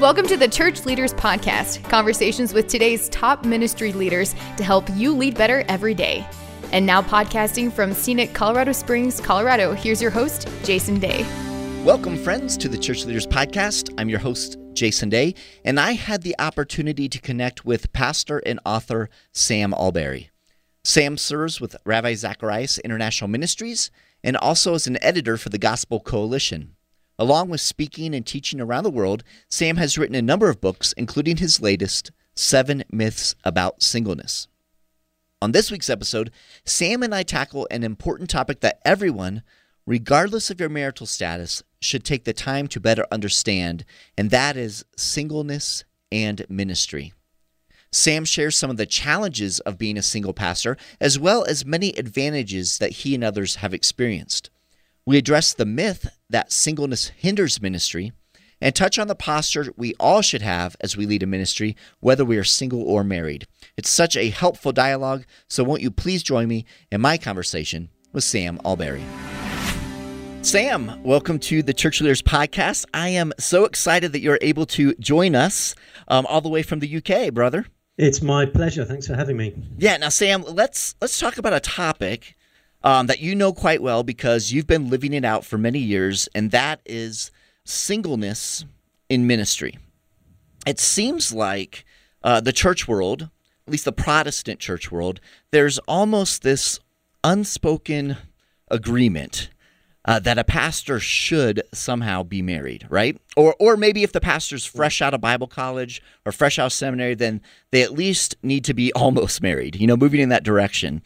Welcome to the Church Leaders Podcast, conversations with today's top ministry leaders to help you lead better every day. And now, podcasting from scenic Colorado Springs, Colorado, here's your host, Jason Daye. Welcome, friends, to the Church Leaders Podcast. I'm your host, Jason Daye, and I had the opportunity to connect with pastor and author Sam Allberry. Sam serves with Ravi Zacharias International Ministries and also as an editor for the Gospel Coalition. Along with speaking and teaching around the world, Sam has written a number of books, including his latest, Seven Myths About Singleness. On this week's episode, Sam and I tackle an important topic that everyone, regardless of your marital status, should take the time to better understand, and that is singleness and ministry. Sam shares some of the challenges of being a single pastor, as well as many advantages that he and others have experienced. We address the myth that singleness hinders ministry and touch on the posture we all should have as we lead a ministry, whether we are single or married. It's such a helpful dialogue, so won't you please join me in my conversation with Sam Allberry. Sam, welcome to the Church Leaders Podcast. I am so excited that you're able to join us um, all the way from the UK, brother. It's my pleasure. Thanks for having me. Yeah. Now, Sam, let's let's talk about a topic um, that you know quite well because you've been living it out for many years, and that is singleness in ministry. It seems like uh, the church world, at least the Protestant church world, there's almost this unspoken agreement uh, that a pastor should somehow be married, right? Or, or maybe if the pastor's fresh out of Bible college or fresh out of seminary, then they at least need to be almost married. You know, moving in that direction.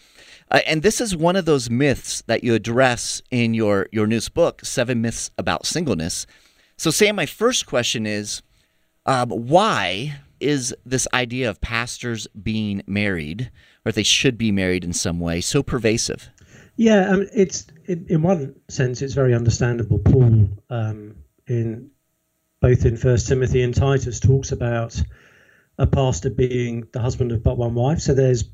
Uh, and this is one of those myths that you address in your your newest book, Seven Myths About Singleness. So, Sam, my first question is, um, why is this idea of pastors being married, or they should be married in some way, so pervasive? Yeah, um, it's in, in, one sense it's very understandable. Paul, um, in both in First Timothy and Titus, talks about a pastor being the husband of but one wife. So there's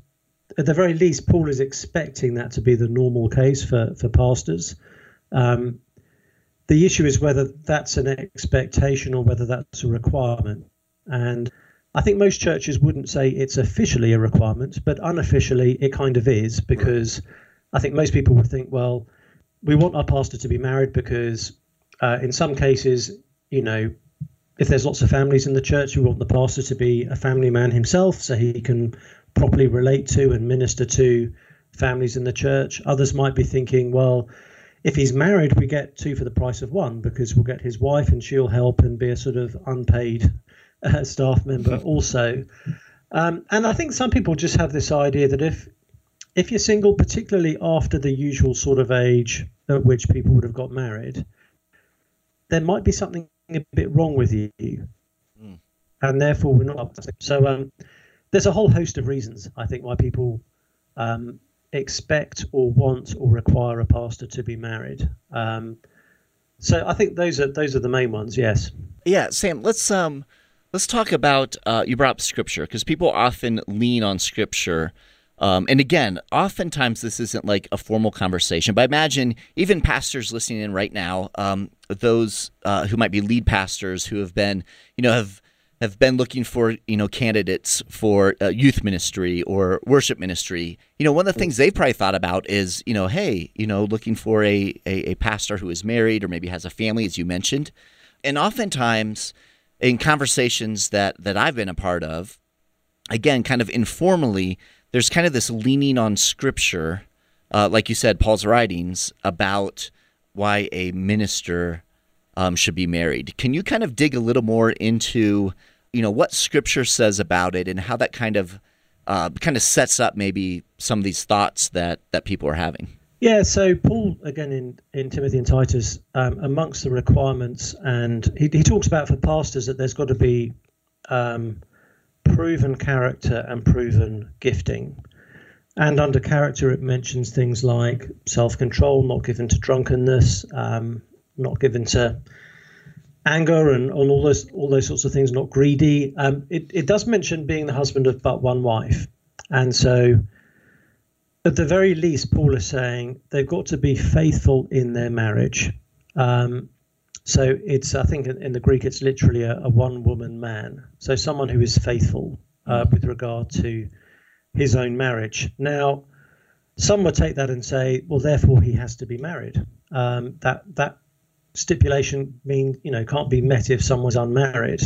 at the very least, Paul is expecting that to be the normal case for for pastors. Um, the issue is whether that's an expectation or whether that's a requirement. And I think most churches wouldn't say it's officially a requirement, but unofficially it kind of is because I think most people would think, well, we want our pastor to be married because uh, in some cases, you know, if there's lots of families in the church, we want the pastor to be a family man himself so he can properly relate to and minister to families in the church. Others might be thinking, well, if he's married, we get two for the price of one because we'll get his wife and she'll help and be a sort of unpaid uh, staff member also. Um, and I think some people just have this idea that if if you're single, particularly after the usual sort of age at which people would have got married, there might be something a bit wrong with you, mm. and therefore we're not. So um, there's a whole host of reasons I think why people um, expect or want or require a pastor to be married. Um, so I think those are those are the main ones. Yes. Yeah, Sam. Let's um let's talk about uh, you brought up scripture because people often lean on scripture. Um, and again, oftentimes this isn't like a formal conversation, but I imagine even pastors listening in right now, um, those uh, who might be lead pastors who have been, you know, have have been looking for you know candidates for uh, youth ministry or worship ministry. You know one of the things they've probably thought about is you know hey you know looking for a, a, a pastor who is married or maybe has a family as you mentioned. And oftentimes in conversations that that i've been a part of again kind of informally there's kind of this leaning on scripture uh, like you said paul's writings about why a minister um, should be married. Can you kind of dig a little more into, you know, what Scripture says about it and how that kind of uh, kind of sets up maybe some of these thoughts that that people are having? Yeah, so Paul again in, in Timothy and Titus, um, amongst the requirements, and he, he talks about for pastors that there's got to be um, proven character and proven gifting. And under character, it mentions things like self control, not given to drunkenness, um, not given to anger and, and all those all those sorts of things, not greedy. Um, it, it does mention being the husband of but one wife. And so at the very least, Paul is saying they've got to be faithful in their marriage. Um, So it's, I think in the Greek, it's literally a, a one woman man. So someone who is faithful uh, with regard to his own marriage. Now, some would take that and say, well, therefore he has to be married. Um, that that stipulation mean you know can't be met if someone's unmarried.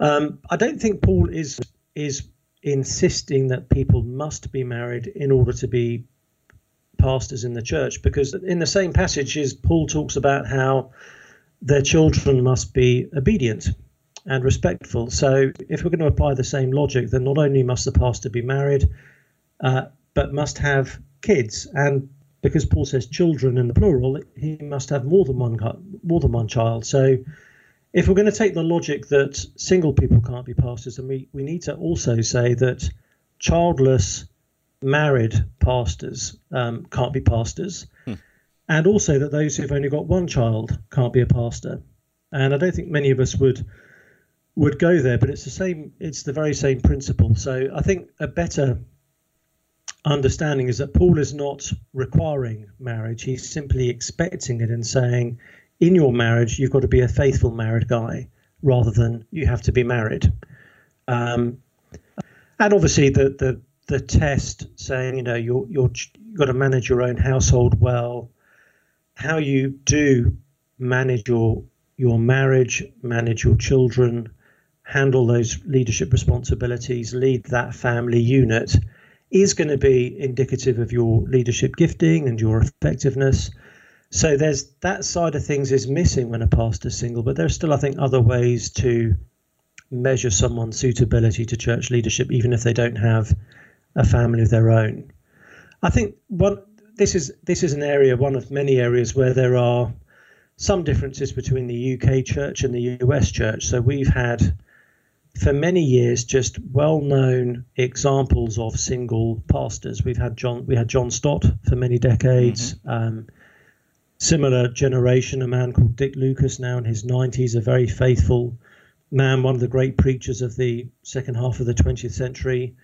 Um, I don't think Paul is is insisting that people must be married in order to be pastors in the church, because in the same passages, Paul talks about how their children must be obedient and respectful. So, if we're going to apply the same logic, then not only must the pastor be married, uh, but must have kids. And because Paul says children in the plural, he must have more than one more than one child. So if we're going to take the logic that single people can't be pastors, then we, we need to also say that childless married pastors um, can't be pastors, hmm. and also that those who've only got one child can't be a pastor. And I don't think many of us would would go there, but it's the same. It's the very same principle. So I think a better understanding is that Paul is not requiring marriage. He's simply expecting it and saying, in your marriage, you've got to be a faithful married guy rather than you have to be married. Um, and obviously, the, the, the test saying, you know, you're, you're, you've got to manage your own household well, how you do manage your, your marriage, manage your children, handle those leadership responsibilities, lead that family unit is going to be indicative of your leadership gifting and your effectiveness. So there's that side of things is missing when a pastor's single, but there's still, I think, other ways to measure someone's suitability to church leadership, even if they don't have a family of their own. I think what this is this is an area, one of many areas where there are some differences between the UK church and the US church. So we've had for many years just well-known examples of single pastors. We've had John, we had John Stott for many decades. Mm-hmm. Um, similar generation, a man called Dick Lucas, now in his 90s, a very faithful man, one of the great preachers of the second half of the 20th century.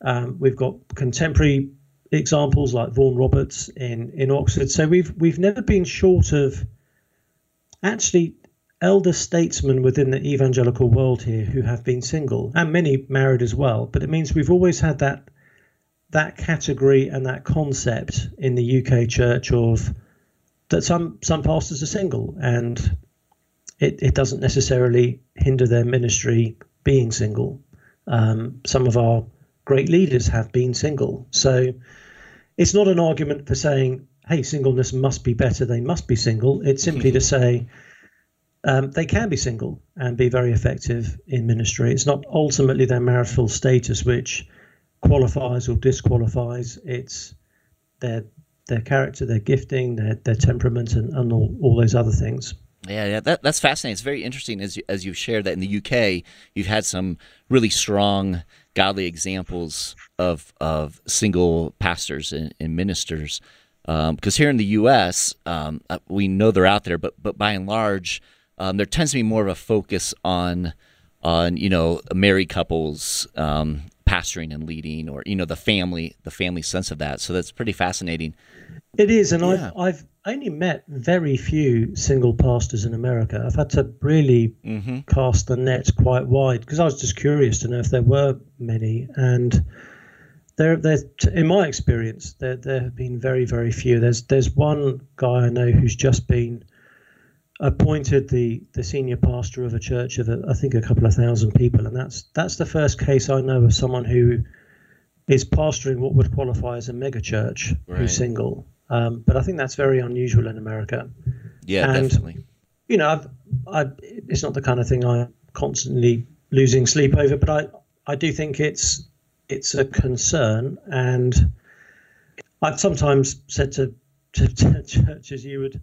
Um, we've got contemporary examples like Vaughan Roberts in in Oxford. So we've we've never been short of actually elder statesmen within the evangelical world here who have been single and many married as well. But it means we've always had that that category and that concept in the UK church of that some some pastors are single and it, it doesn't necessarily hinder their ministry being single. Um, some of our great leaders have been single. So it's not an argument for saying, hey, singleness must be better, they must be single. It's simply to say um, they can be single and be very effective in ministry. It's not ultimately their marital status which qualifies or disqualifies. It's their their character, their gifting, their their temperament, and, and all, all those other things. Yeah, yeah, that, that's fascinating. It's very interesting as you, as you've shared that in the UK, you've had some really strong godly examples of of single pastors and, and ministers. Because um, here in the U.S., um, uh, we know they're out there, but but by and large, um, there tends to be more of a focus on on you know married couples um, pastoring and leading, or you know the family the family sense of that. So that's pretty fascinating. It is, and yeah. I've I've only met very few single pastors in America. I've had to really mm-hmm. cast the net quite wide because I was just curious to know if there were many, and there, there, in my experience, there there have been very very few. There's there's one guy I know who's just been appointed the the senior pastor of a church of a, I think a couple of thousand people, and that's that's the first case I know of someone who is pastoring what would qualify as a mega church right. who's single. Um, but I think that's very unusual in America. Yeah, and, definitely. You know, I've, I, it's not the kind of thing I'm constantly losing sleep over, but I I do think it's it's a concern, and I've sometimes said to, to, to churches you would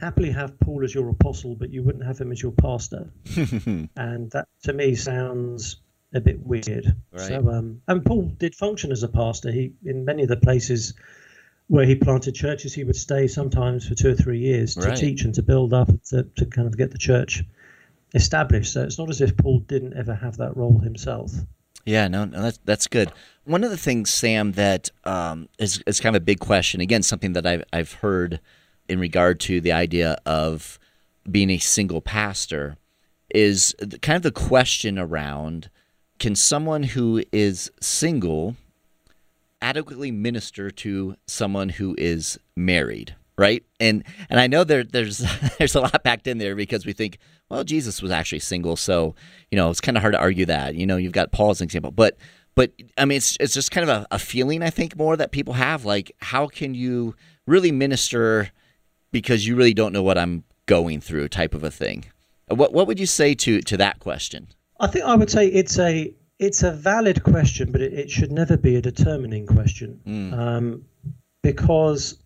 happily have Paul as your apostle, but you wouldn't have him as your pastor. and that to me sounds a bit weird. Right. So, um, and Paul did function as a pastor. He in many of the places where he planted churches, he would stay sometimes for two or three years to right. teach and to build up to, to kind of get the church established. So it's not as if Paul didn't ever have that role himself. Yeah, no, no, that's that's good. One of the things, Sam, that um, is is kind of a big question. Again, something that I've I've heard in regard to the idea of being a single pastor is kind of the question around can someone who is single adequately minister to someone who is married right? And and i know there there's there's a lot packed in there because we think well jesus was actually single so you know it's kind of hard to argue that. You know you've got paul as an example but but i mean it's it's just kind of a, a feeling i think more that people have like how can you really minister because you really don't know what i'm going through type of a thing what what would you say to to that question i think i would say it's a it's a valid question, but it, it should never be a determining question mm. um, because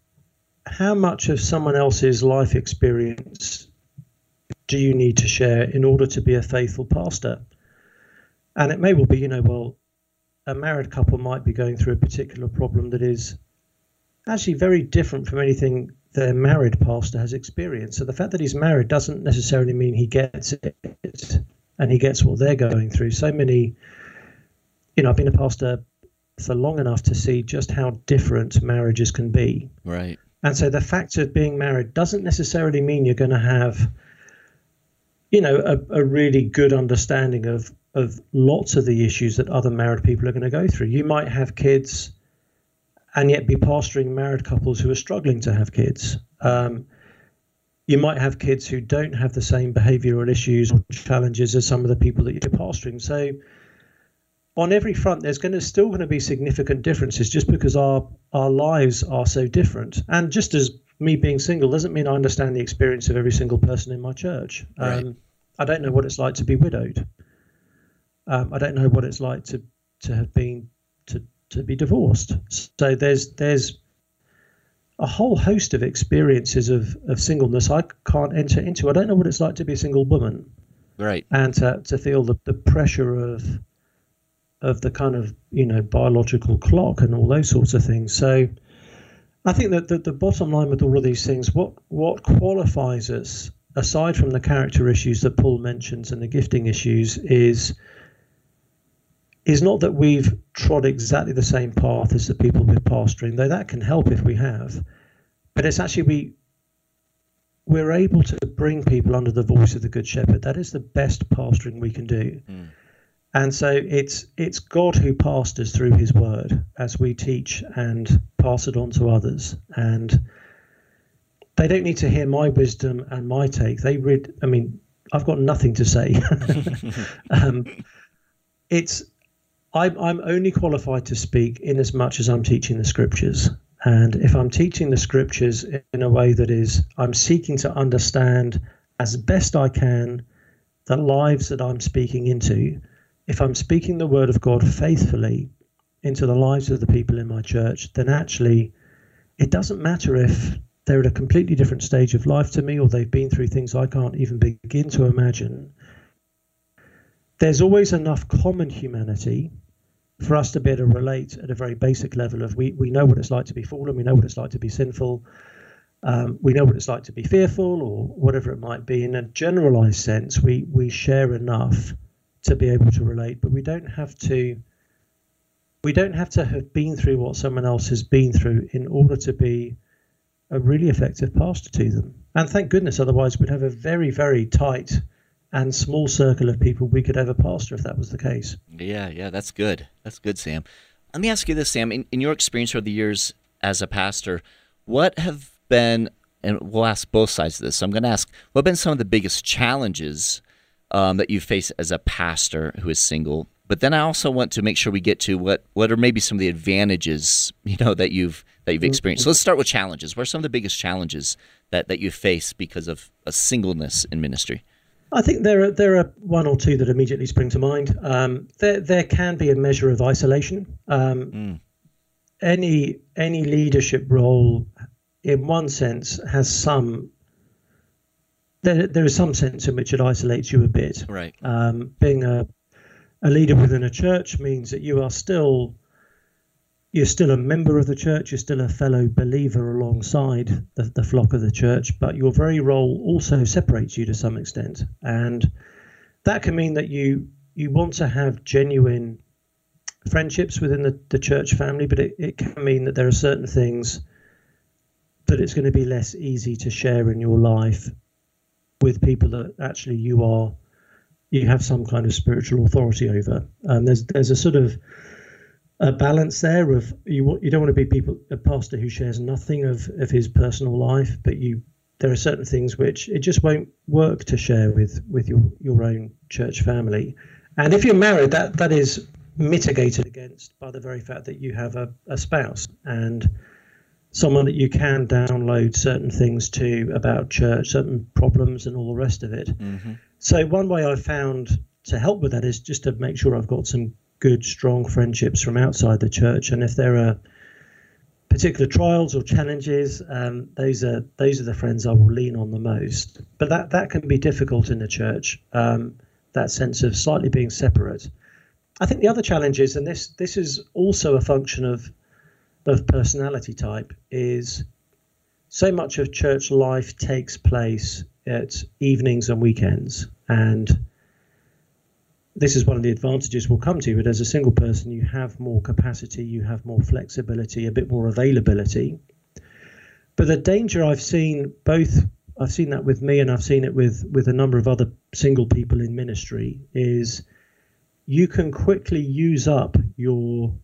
how much of someone else's life experience do you need to share in order to be a faithful pastor? And it may well be, you know, well, a married couple might be going through a particular problem that is actually very different from anything their married pastor has experienced. So the fact that he's married doesn't necessarily mean he gets it and he gets what they're going through. So many you know, I've been a pastor for long enough to see just how different marriages can be. Right. And so the fact of being married doesn't necessarily mean you're going to have, you know, a, a really good understanding of of lots of the issues that other married people are going to go through. You might have kids and yet be pastoring married couples who are struggling to have kids. Um, you might have kids who don't have the same behavioral issues or challenges as some of the people that you're pastoring. So on every front, there's going to still going to be significant differences just because our our lives are so different. And just as me being single doesn't mean I understand the experience of every single person in my church. Right. Um, I don't know what it's like to be widowed. Um, I don't know what it's like to to have been to be divorced. So there's there's a whole host of experiences of, of singleness I can't enter into. I don't know what it's like to be a single woman. Right. And to, to feel the, the pressure of of the kind of you know biological clock and all those sorts of things. So I think that the, the bottom line with all of these things, what what qualifies us, aside from the character issues that Paul mentions and the gifting issues, is is not that we've trod exactly the same path as the people we're pastoring, though that can help if we have. But it's actually we we're able to bring people under the voice of the Good Shepherd. That is the best pastoring we can do. Mm. And so it's it's God who pastors through His Word as we teach and pass it on to others. And they don't need to hear my wisdom and my take. They read. I mean, I've got nothing to say. um, it's I'm I'm only qualified to speak in as much as I'm teaching the Scriptures. And if I'm teaching the Scriptures in a way that is, I'm seeking to understand as best I can the lives that I'm speaking into if I'm speaking the word of God faithfully into the lives of the people in my church, then actually it doesn't matter if they're at a completely different stage of life to me or they've been through things I can't even begin to imagine. There's always enough common humanity for us to be able to relate at a very basic level of we, we know what it's like to be fallen, we know what it's like to be sinful, um, we know what it's like to be fearful or whatever it might be. In a generalized sense, we, we share enough to be able to relate, but we don't have to we don't have to have been through what someone else has been through in order to be a really effective pastor to them. And thank goodness, otherwise we'd have a very, very tight and small circle of people we could ever pastor if that was the case. Yeah, yeah, that's good. That's good, Sam. Let me ask you this, Sam. In, in your experience over the years as a pastor, what have been, and we'll ask both sides of this. So I'm going to ask, what have been some of the biggest challenges um, that you face as a pastor who is single. But then I also want to make sure we get to what what are maybe some of the advantages you know that you've that you've experienced. So let's start with challenges. What are some of the biggest challenges that that you face because of a singleness in ministry? I think there are there are one or two that immediately spring to mind. Um, there there can be a measure of isolation. Um, mm. Any any leadership role, in one sense, has some there, there is some sense in which it isolates you a bit. Right. Um, being a, a leader within a church means that you are still you're still a member of the church, you're still a fellow believer alongside the, the flock of the church, but your very role also separates you to some extent. And that can mean that you you want to have genuine friendships within the, the church family, but it, it can mean that there are certain things that it's going to be less easy to share in your life with people that actually you are you have some kind of spiritual authority over. Um, there's there's a sort of a balance there of you you don't want to be people a pastor who shares nothing of of his personal life, but you there are certain things which it just won't work to share with with your your own church family. And if you're married, that that is mitigated against by the very fact that you have a, a spouse and someone that you can download certain things to about church, certain problems, and all the rest of it. Mm-hmm. So, one way I've found to help with that is just to make sure I've got some good, strong friendships from outside the church. And if there are particular trials or challenges, um, those are those are the friends I will lean on the most. But that that can be difficult in the church. Um, that sense of slightly being separate. I think the other challenge is, and this this is also a function of of personality type is so much of church life takes place at evenings and weekends and this is one of the advantages we'll come to but as a single person you have more capacity you have more flexibility a bit more availability but the danger i've seen both i've seen that with me and i've seen it with with a number of other single people in ministry is you can quickly use up your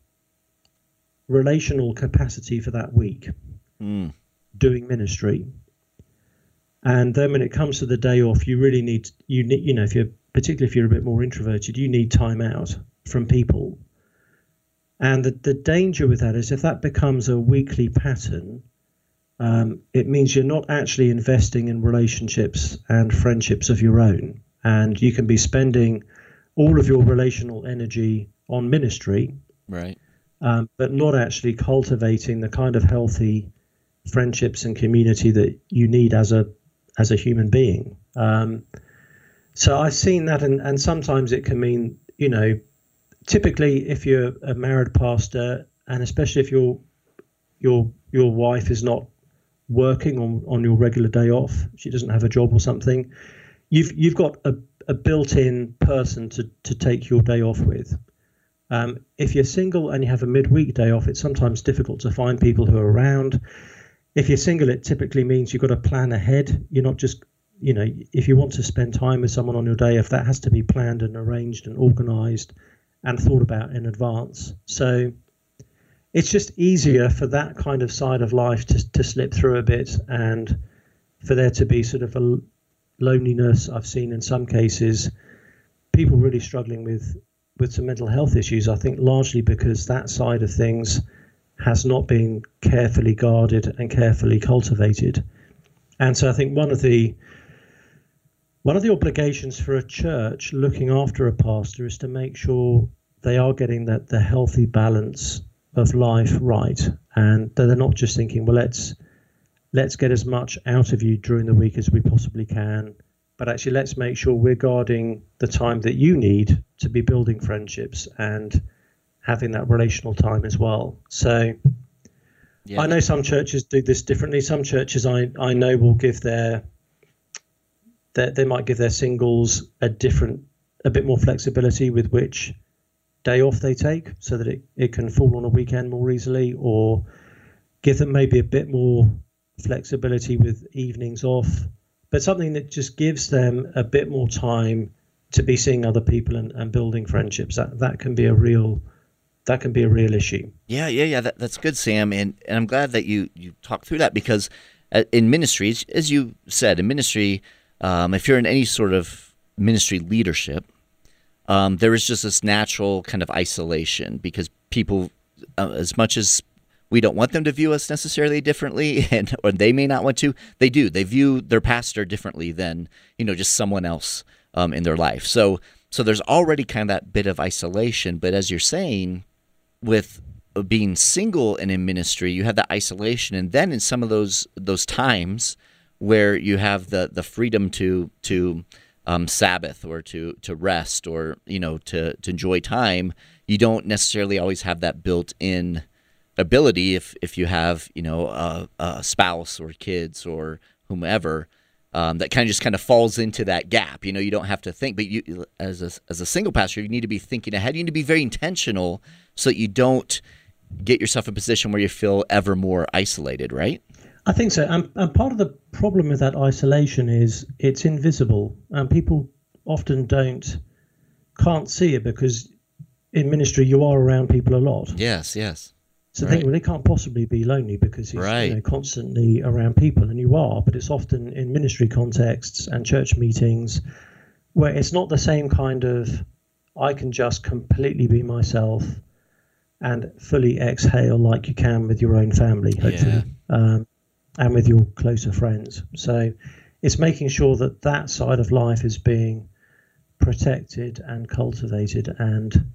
relational capacity for that week mm. doing ministry. And then when it comes to the day off, you really need you need you know if you're particularly if you're a bit more introverted, you need time out from people. And the, the danger with that is if that becomes a weekly pattern, um, it means you're not actually investing in relationships and friendships of your own. And you can be spending all of your relational energy on ministry. Right um, but not actually cultivating the kind of healthy friendships and community that you need as a as a human being. Um, so I've seen that, and, and sometimes it can mean, you know, typically if you're a married pastor, and especially if your your your wife is not working on, on your regular day off, she doesn't have a job or something, you've you've got a, a built-in person to, to take your day off with. Um, if you're single and you have a midweek day off, it's sometimes difficult to find people who are around. If you're single, it typically means you've got to plan ahead. You're not just, you know, if you want to spend time with someone on your day, if that has to be planned and arranged and organized and thought about in advance. So it's just easier for that kind of side of life to, to slip through a bit and for there to be sort of a loneliness. I've seen in some cases people really struggling with with some mental health issues, I think largely because that side of things has not been carefully guarded and carefully cultivated. And so I think one of the one of the obligations for a church looking after a pastor is to make sure they are getting that the healthy balance of life right and that they're not just thinking, well let's let's get as much out of you during the week as we possibly can but actually let's make sure we're guarding the time that you need to be building friendships and having that relational time as well. So yeah. I know some churches do this differently. Some churches I, I know will give their, their they might give their singles a different a bit more flexibility with which day off they take so that it, it can fall on a weekend more easily or give them maybe a bit more flexibility with evenings off but something that just gives them a bit more time to be seeing other people and, and building friendships. That that can be a real that can be a real issue. Yeah, yeah, yeah. That, that's good, Sam, and and I'm glad that you you talked through that because uh, in ministries, as you said, in ministry, um, if you're in any sort of ministry leadership, um, there is just this natural kind of isolation because people, uh, as much as we don't want them to view us necessarily differently and or they may not want to they do. They view their pastor differently than you know just someone else um, in their life. So so there's already kind of that bit of isolation but as you're saying with being single and in ministry you have that isolation and then in some of those those times where you have the the freedom to to um, Sabbath or to to rest or you know to to enjoy time, you don't necessarily always have that built in ability if if you have you know a, a spouse or kids or whomever um, that kind of just kind of falls into that gap. You know, you don't have to think, but you as a as a single pastor, you need to be thinking ahead. You need to be very intentional so that you don't get yourself in a position where you feel ever more isolated. Right? I think so. And, and part of the problem with that isolation is it's invisible, and people often don't can't see it because in ministry you are around people a lot. Yes, yes. So Right. think, well, they can't possibly be lonely because he's Right. you know, constantly around people, and you are. But it's often in ministry contexts and church meetings where it's not the same kind of I can just completely be myself and fully exhale like you can with your own family, hopefully, um, and with your closer friends. So it's making sure that that side of life is being protected and cultivated, and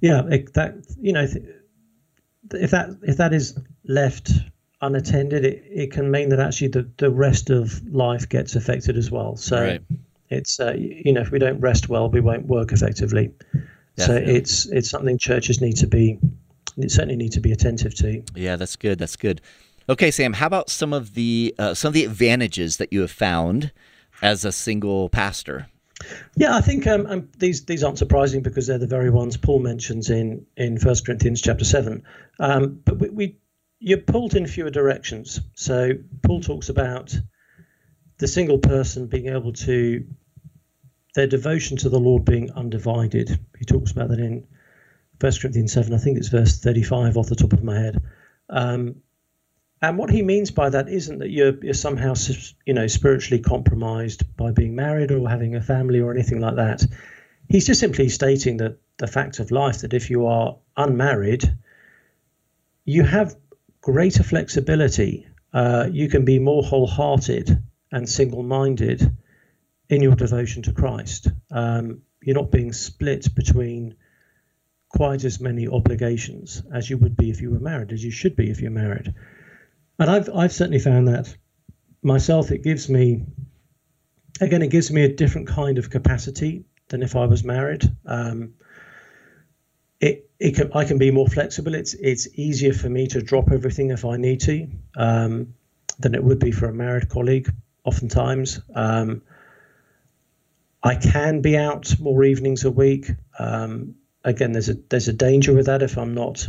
yeah, it, that you know. If that if that is left unattended, it, it can mean that actually the, the rest of life gets affected as well. So Right. it's uh, you know if we don't rest well, we won't work effectively. So it's it's something churches need to be certainly need to be attentive to. Yeah, that's good. That's good. Okay, Sam. How about some of the uh, some of the advantages that you have found as a single pastor? Yeah, I think um, um, these these aren't surprising because they're the very ones Paul mentions in in First Corinthians chapter seven. Um, but we, we you're pulled in fewer directions. So Paul talks about the single person being able to their devotion to the Lord being undivided. He talks about that in First Corinthians seven. I think it's verse thirty five off the top of my head. Um, and what he means by that isn't that you're, you're somehow, you know, spiritually compromised by being married or having a family or anything like that. He's just simply stating that the fact of life that if you are unmarried, you have greater flexibility. Uh, you can be more wholehearted and single-minded in your devotion to Christ. Um, you're not being split between quite as many obligations as you would be if you were married, as you should be if you're married and I've I've certainly found that myself. It gives me again, it gives me a different kind of capacity than if I was married. Um, it it can I can be more flexible. It's it's easier for me to drop everything if I need to um, than it would be for a married colleague. Oftentimes, um, I can be out more evenings a week. Um, again, there's a there's a danger with that if I'm not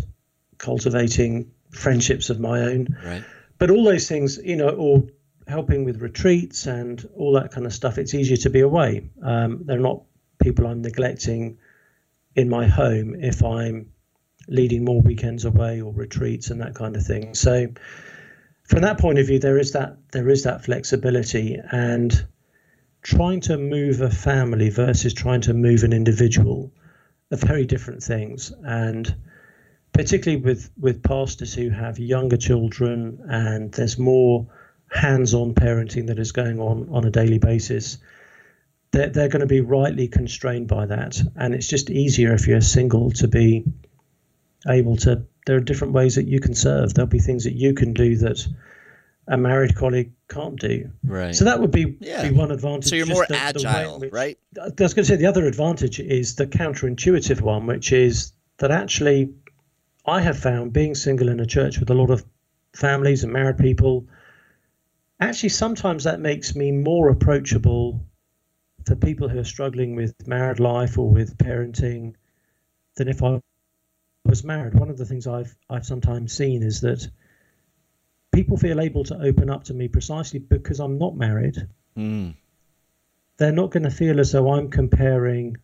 cultivating friendships of my own Right. But all those things, you know, or helping with retreats and all that kind of stuff, it's easier to be away. Um, they're not people I'm neglecting in my home if I'm leading more weekends away or retreats and that kind of thing. So, from that point of view, there is that there is that flexibility and trying to move a family versus trying to move an individual are very different things and particularly with with pastors who have younger children and there's more hands-on parenting that is going on on a daily basis they're, they're going to be rightly constrained by that and it's just easier if you're single to be able to there are different ways that you can serve there'll be things that you can do that a married colleague can't do Right. so that would be, Yeah. be one advantage so you're more the- the agile, which- right? I was going to say the other advantage is the counterintuitive one, which is that actually I have found being single in a church with a lot of families and married people, actually sometimes that makes me more approachable for people who are struggling with married life or with parenting than if I was married. One of the things I've I've sometimes seen is that people feel able to open up to me precisely because I'm not married Mm. they're not going to feel as though I'm comparing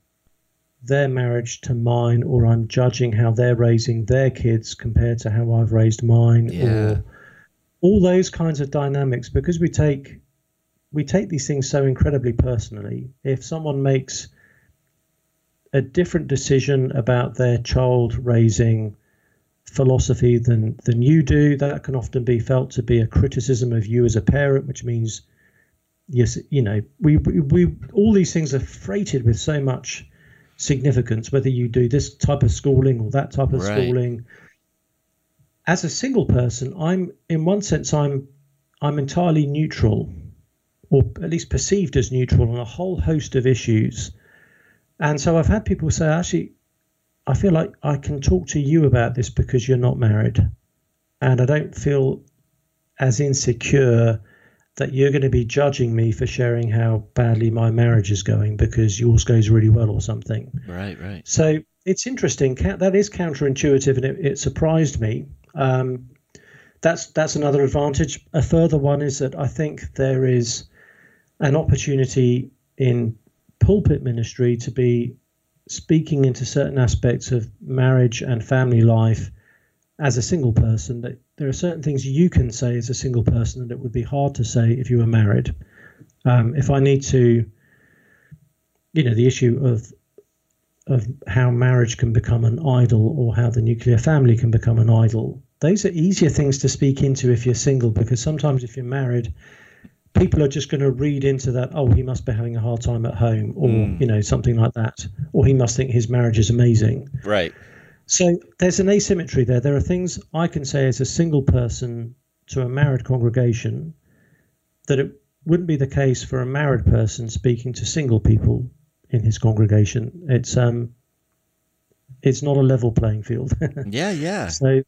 their marriage to mine or I'm judging how they're raising their kids compared to how I've raised mine Yeah. or all those kinds of dynamics because we take we take these things so incredibly personally if someone makes a different decision about their child raising philosophy than than you do that can often be felt to be a criticism of you as a parent which means yes, you know, we, we, we all these things are freighted with so much significance, whether you do this type of schooling or that type of Right. schooling. As a single person, I'm in one sense I'm I'm entirely neutral, or at least perceived as neutral on a whole host of issues. And so I've had people say, actually, I feel like I can talk to you about this because you're not married. And I don't feel as insecure that you're going to be judging me for sharing how badly my marriage is going because yours goes really well or something. Right, right. So it's interesting. That is counterintuitive, and it, it surprised me. Um, that's that's another advantage. A further one is that I think there is an opportunity in pulpit ministry to be speaking into certain aspects of marriage and family life as a single person that there are certain things you can say as a single person that it would be hard to say if you were married. Um, if i need to you know the issue of of how marriage can become an idol or how the nuclear family can become an idol those are easier things to speak into if you're single because sometimes if you're married people are just going to read into that oh he must be having a hard time at home or mm. you know something like that or he must think his marriage is amazing. Right so there's an asymmetry there. There are things i can say as a single person to a married congregation that it wouldn't be the case for a married person speaking to single people in his congregation. It's um it's not a level playing field. Yeah yeah. So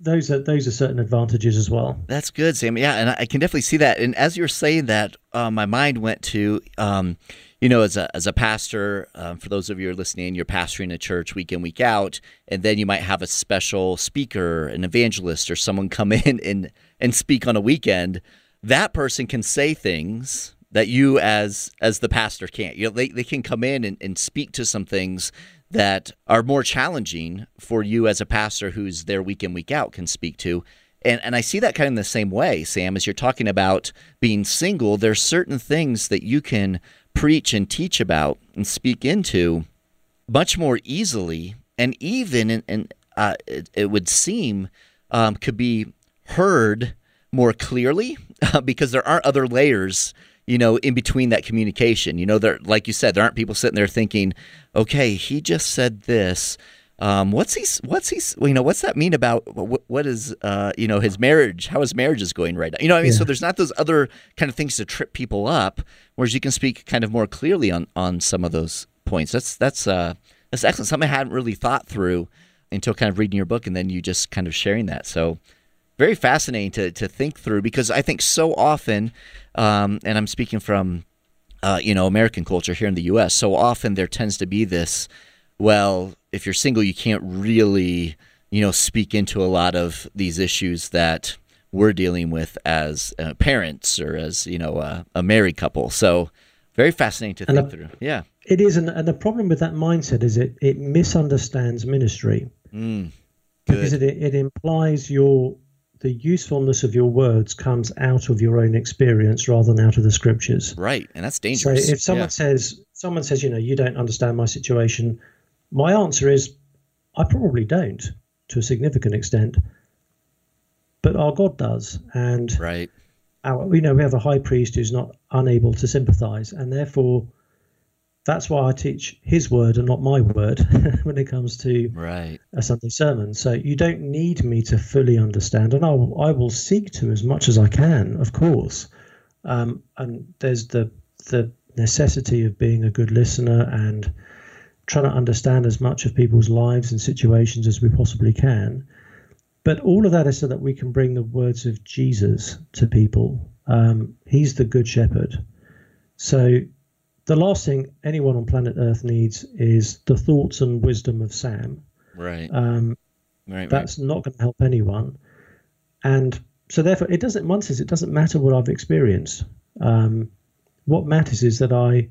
those are those are certain advantages as well. That's good, Sam. Yeah, and I can definitely see that. And as you're saying that, uh, my mind went to, um, you know, as a as a pastor. Um, for those of you who are listening, you're pastoring a church week in week out, and then you might have a special speaker, an evangelist, or someone come in and and speak on a weekend. That person can say things that you as as the pastor can't. You know, they, they can come in and, and speak to some things that are more challenging for you as a pastor who's there week in, week out can speak to. And, and I see that kind of in the same way, Sam, as you're talking about being single, there's certain things that you can preach and teach about and speak into much more easily and even and, and uh, it, it, would seem um, could be heard more clearly because there aren't other layers you know, in between that communication. You know, there, like you said, there aren't people sitting there thinking, okay, he just said this. Um, what's he? What's he? You know, what's that mean about what, what is? Uh, you know, his marriage. How his marriage is going right now. You know, I mean, yeah. so there's not those other kind of things to trip people up, whereas you can speak kind of more clearly on on some of those points. That's that's uh, that's excellent. Something I hadn't really thought through until kind of reading your book, and then you just kind of sharing that. So very fascinating to to think through because I think so often um, and I'm speaking from uh, you know American culture here in the U.S. So often there tends to be this, well, if you're single, you can't really you know speak into a lot of these issues that we're dealing with as uh, parents or as you know uh, a married couple. So very fascinating to think through. Yeah, it is, and, and, the problem with that mindset is it it misunderstands ministry. Mm, because it, it implies you're the usefulness of your words comes out of your own experience rather than out of the scriptures. Right, and that's dangerous. So if someone yeah. says someone says, you know, you don't understand my situation, my answer is I probably don't to a significant extent. But our God does. And right. our you know, we have a high priest who's not unable to sympathize and therefore that's why I teach his word and not my word when it comes to right. a Sunday sermon. So you don't need me to fully understand, and I will, I will seek to as much as I can, of course. Um, and there's the the necessity of being a good listener and trying to understand as much of people's lives and situations as we possibly can. But all of that is so that we can bring the words of Jesus to people. Um, he's the good shepherd. So the last thing anyone on planet Earth needs is the thoughts and wisdom of Sam. Right. Um, right. That's right. not going to help anyone. And so, therefore, it doesn't. One says it doesn't matter what I've experienced. Um, what matters is that I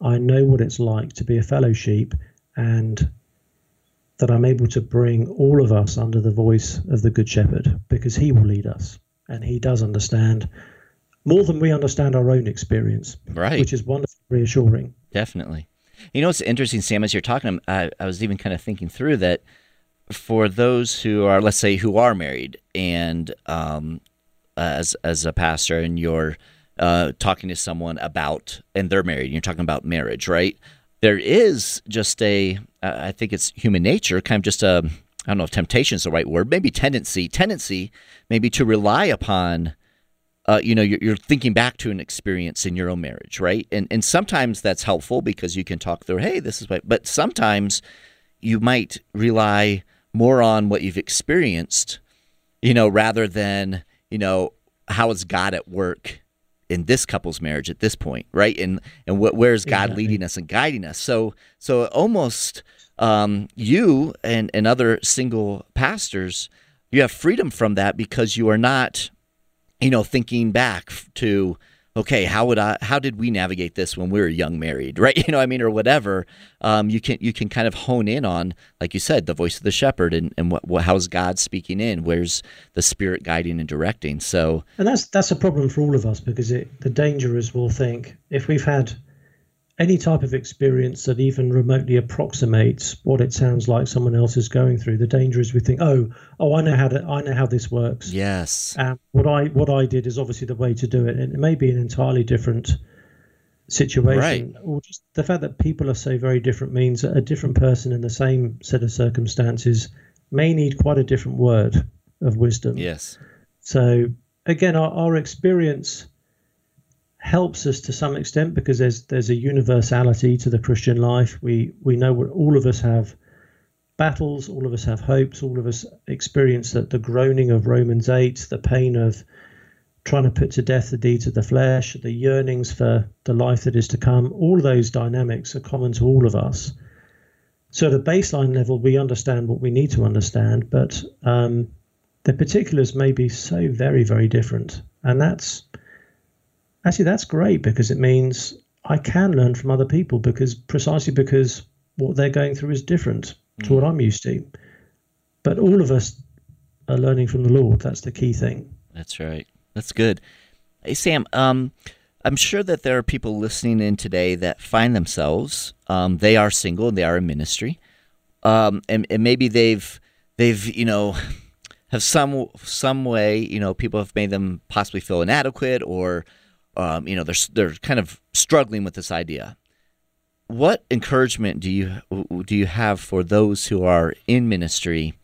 I know what it's like to be a fellow sheep, and that I'm able to bring all of us under the voice of the Good Shepherd, because He will lead us, and He does understand more than we understand our own experience. Right. Which is wonderful reassuring. Definitely. You know, it's interesting, Sam, as you're talking, I, I was even kind of thinking through that for those who are, let's say, who are married and um, as, as a pastor and you're uh, talking to someone about, and they're married, and you're talking about marriage, right? There is just a, I think it's human nature, kind of just a, I don't know if temptation is the right word, maybe tendency, tendency maybe to rely upon uh, you know, you're, you're, thinking back to an experience in your own marriage, right? And and sometimes that's helpful because you can talk through, hey, this is what. But sometimes you might rely more on what you've experienced, you know, rather than you know how is God at work in this couple's marriage at this point, right? And and wh- where's God exactly. leading us and guiding us? So so almost um, you and and other single pastors you have freedom from that because you are not, you know, thinking back to okay, how would I? How did we navigate this when we were young married, right? You know, I mean, or whatever. Um, you can you can kind of hone in on, like you said, the voice of the shepherd and and what, what how's God speaking in? Where's the Spirit guiding and directing? So, and that's that's a problem for all of us because it, the danger is we'll think if we've had any type of experience that even remotely approximates what it sounds like someone else is going through, the danger is we think, oh, oh, I know how to, I know how this works. Yes. Um, what I what I did is obviously the way to do it, and it may be an entirely different situation, right. or just the fact that people are so very different means that a different person in the same set of circumstances may need quite a different word of wisdom. Yes. So again, our, our experience helps us to some extent because there's there's a universality to the Christian life. We we know what all of us have battles, all of us have hopes, all of us experience that the groaning of Romans eight, the pain of trying to put to death the deeds of the flesh, the yearnings for the life that is to come. All those dynamics are common to all of us. So at a baseline level, we understand what we need to understand, but um, the particulars may be so very, very different, and that's actually that's great because it means I can learn from other people because precisely because what they're going through is different mm. to what I'm used to. But all of us are learning from the Lord. That's the key thing. That's right. That's good. Hey Sam, um, I'm sure that there are people listening in today that find themselves um, they are single and they are in ministry, um, and, and maybe they've they've you know have some some way you know people have made them possibly feel inadequate or um, you know they're they're kind of struggling with this idea. What encouragement do you do you have for those who are in ministry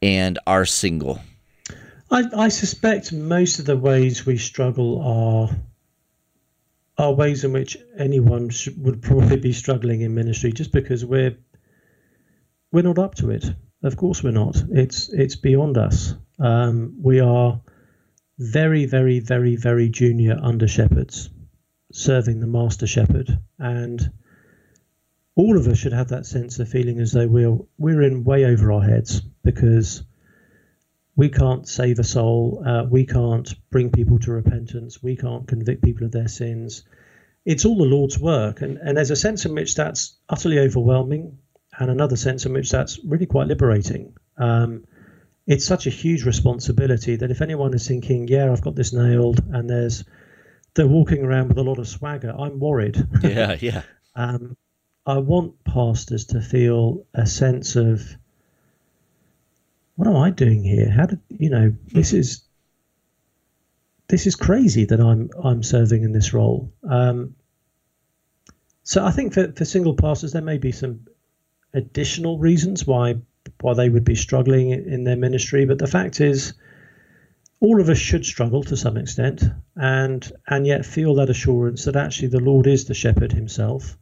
and are single? I, I suspect most of the ways we struggle are are ways in which anyone sh- would probably be struggling in ministry, just because we're we're not up to it. Of course, we're not. It's it's beyond us. Um, we are very, very, very, very junior under shepherds serving the master shepherd. And all of us should have that sense of feeling as though we're we're in way over our heads because we can't save a soul, uh, we can't bring people to repentance, we can't convict people of their sins. It's all the Lord's work, and, and there's a sense in which that's utterly overwhelming, and another sense in which that's really quite liberating. Um, it's such a huge responsibility that if anyone is thinking, yeah, I've got this nailed, and there's they're walking around with a lot of swagger, I'm worried. Yeah, yeah. um, I want pastors to feel a sense of what am I doing here? How did you know this is this is crazy that I'm I'm serving in this role. Um, so I think for, for single pastors there may be some additional reasons why why they would be struggling in their ministry. But the fact is, all of us should struggle to some extent, and and yet feel that assurance that actually the Lord is the shepherd Himself.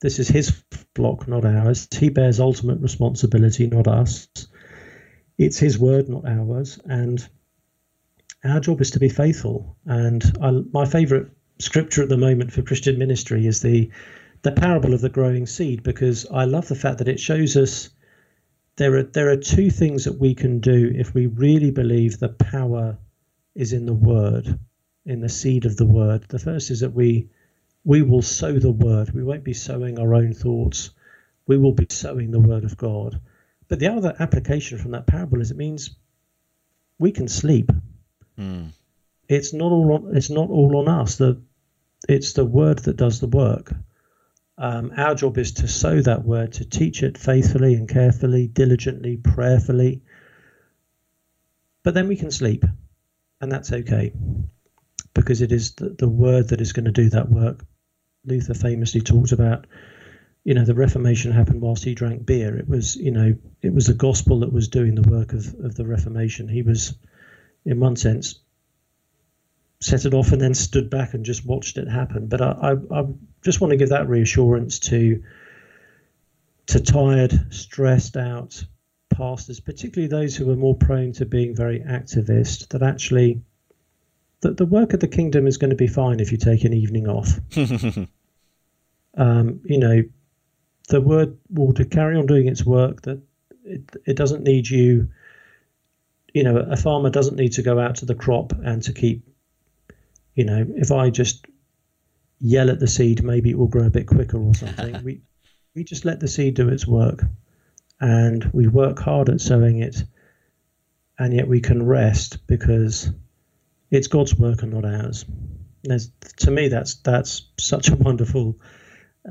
This is His flock, not ours. He bears ultimate responsibility, not us. It's His word, not ours, and our job is to be faithful. And I, my favourite scripture at the moment for Christian ministry is the the parable of the growing seed because I love the fact that it shows us there are there are two things that we can do if we really believe the power is in the word, in the seed of the word. The first is that we we will sow the word. We won't be sowing our own thoughts. We will be sowing the word of God. But the other application from that parable is it means we can sleep. Mm. It's not all on, it's not all on us. The it's the word that does the work. Um, our job is to sow that word, to teach it faithfully and carefully, diligently, prayerfully. But then we can sleep, and that's okay because it is the, the word that is going to do that work. Luther famously talked about, you know, the Reformation happened whilst he drank beer. It was, you know, it was the gospel that was doing the work of, of the Reformation. He was, in one sense, set it off and then stood back and just watched it happen. But I, I, I just want to give that reassurance to to tired, stressed out pastors, particularly those who are more prone to being very activist, that actually that the work of the kingdom is going to be fine if you take an evening off. um, you know, the word will to carry on doing its work. That it, it doesn't need you you know, a farmer doesn't need to go out to the crop and to keep, you know, if I just yell at the seed, maybe it will grow a bit quicker or something. we we just let the seed do its work, and we work hard at sowing it, and yet we can rest because it's God's work and not ours. There's, to me, that's that's such a wonderful,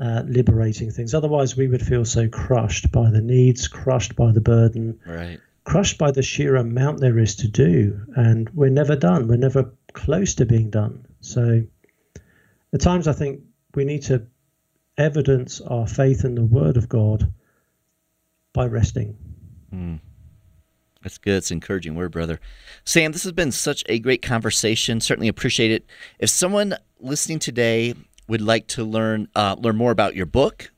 uh, liberating things. Otherwise, we would feel so crushed by the needs, crushed by the burden, right. crushed by the sheer amount there is to do, and we're never done. We're never close to being done. So, at times, I think we need to evidence our faith in the Word of God by resting. Mm. That's good. It's encouraging word, brother. Sam, this has been such a great conversation. Certainly appreciate it. If someone listening today would like to learn uh, learn more about your book,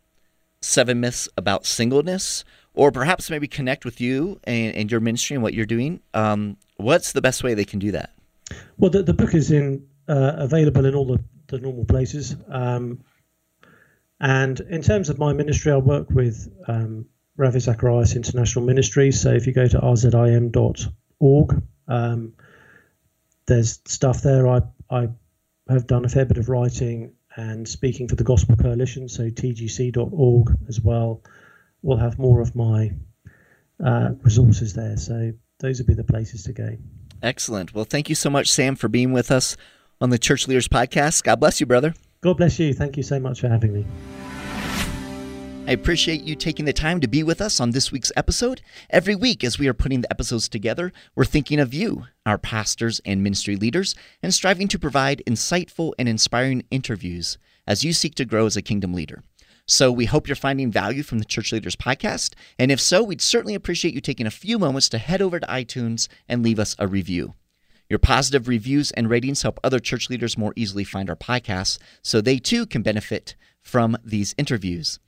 Seven Myths About Singleness, or perhaps maybe connect with you and, and your ministry and what you're doing, um, what's the best way they can do that? Well, the, the book is in uh, available in all the, the normal places. Um, and in terms of my ministry, I work with um, Ravi Zacharias International Ministry. So if you go to rzim.org, um, there's stuff there. I, I have done a fair bit of writing and speaking for the Gospel Coalition, so tgc.org as well. We'll have more of my uh, resources there. So those would be the places to go. Excellent. Well, thank you so much, Sam, for being with us on the Church Leaders Podcast. God bless you, brother. God bless you. Thank you so much for having me. I appreciate you taking the time to be with us on this week's episode. Every week, as we are putting the episodes together, we're thinking of you, our pastors and ministry leaders, and striving to provide insightful and inspiring interviews as you seek to grow as a kingdom leader. So we hope you're finding value from the Church Leaders Podcast. And if so, we'd certainly appreciate you taking a few moments to head over to iTunes and leave us a review. Your positive reviews and ratings help other church leaders more easily find our podcasts so they too can benefit from these interviews.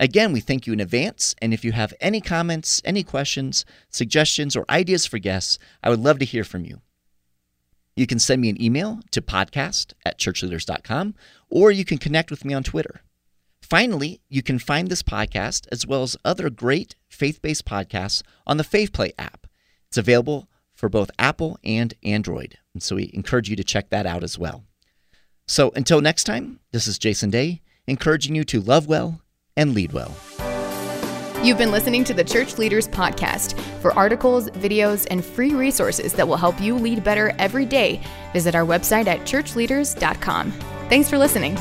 Again, we thank you in advance. And if you have any comments, any questions, suggestions, or ideas for guests, I would love to hear from you. You can send me an email to podcast at churchleaders.com, or you can connect with me on Twitter. Finally, you can find this podcast as well as other great faith based podcasts on the FaithPlay app. It's available for both Apple and Android. And so we encourage you to check that out as well. So until next time, this is Jason Daye, encouraging you to love well and lead well. You've been listening to the Church Leaders Podcast. For articles, videos, and free resources that will help you lead better every day, visit our website at churchleaders.com. Thanks for listening.